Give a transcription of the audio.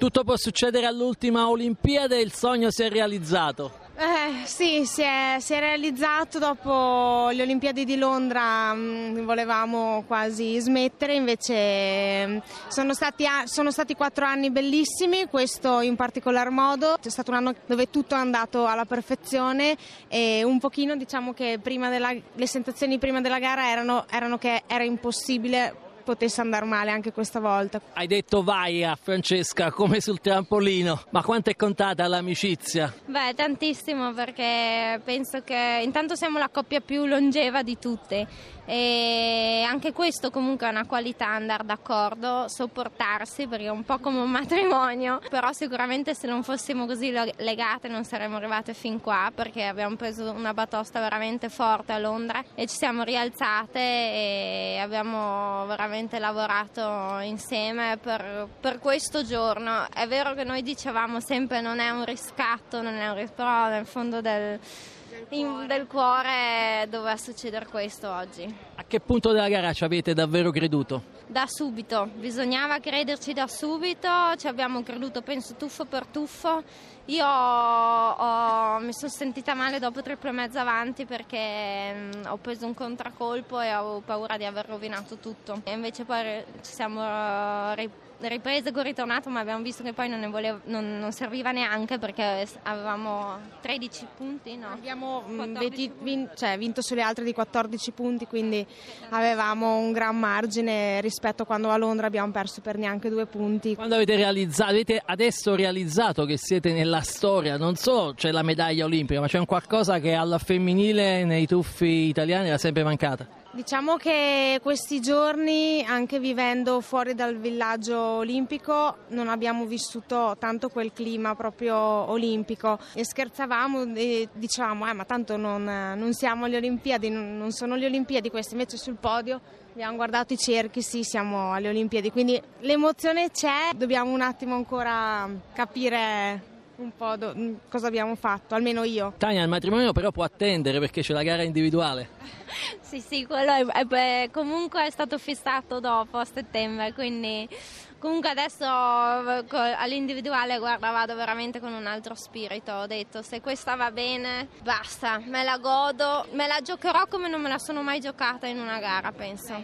Tutto può succedere all'ultima Olimpiade e il sogno si è realizzato. Eh, sì, si è, si è, realizzato dopo le Olimpiadi di Londra, mh, mm, volevamo quasi smettere, invece mm, sono stati, sono stati, quattro anni bellissimi, questo in particolar modo, è stato un anno dove tutto è andato alla perfezione e un pochino diciamo che della, le sensazioni prima della gara erano, erano che era impossibile potesse andare male anche questa volta. Hai detto vai a Francesca come sul trampolino, ma quanto è contata l'amicizia? Beh, tantissimo perché penso che intanto siamo la coppia più longeva di tutte e anche questo comunque è una qualità andare d'accordo, sopportarsi perché è un po' come un matrimonio, però sicuramente se non fossimo così legate non saremmo arrivate fin qua perché abbiamo preso una batosta veramente forte a Londra e ci siamo rialzate e abbiamo veramente lavorato insieme per, per questo giorno. È vero che noi dicevamo sempre non è un riscatto, non è un riscatto, però nel fondo del in, del cuore doveva succedere questo oggi. A che punto della gara ci avete davvero creduto? Da subito, bisognava crederci da subito, ci abbiamo creduto penso tuffo per tuffo. Io ho, mi sono sentita male dopo triplo e mezzo avanti perché mm, ho preso un contraccolpo e avevo paura di aver rovinato tutto. E invece poi ci siamo uh, riprese con ritornato, ma abbiamo visto che poi non, volevo, non, non serviva neanche perché avevamo 13 punti. No? Abbiamo mm, veti, vin, cioè, vinto sulle altre di 14 punti, quindi avevamo un gran margine rispetto a quando a Londra abbiamo perso per neanche due punti. Quando avete realizzato, avete adesso realizzato che siete nella storia, non solo c'è la medaglia olimpica, ma c'è un qualcosa che alla femminile nei tuffi italiani era sempre mancata. Diciamo che questi giorni, anche vivendo fuori dal villaggio olimpico, non abbiamo vissuto tanto quel clima proprio olimpico. E scherzavamo e dicevamo, eh, ma tanto non, non siamo alle Olimpiadi, non, sono le Olimpiadi queste, invece sul podio abbiamo guardato i cerchi, sì, siamo alle Olimpiadi, quindi l'emozione c'è, dobbiamo un attimo ancora capire un po' do, cosa abbiamo fatto, almeno io. Tania, il matrimonio però può attendere perché c'è la gara individuale. sì, sì, quello è, è, comunque è stato fissato dopo a settembre, quindi comunque adesso all'individuale guarda vado veramente con un altro spirito, ho detto se questa va bene basta, me la godo, me la giocherò come non me la sono mai giocata in una gara penso.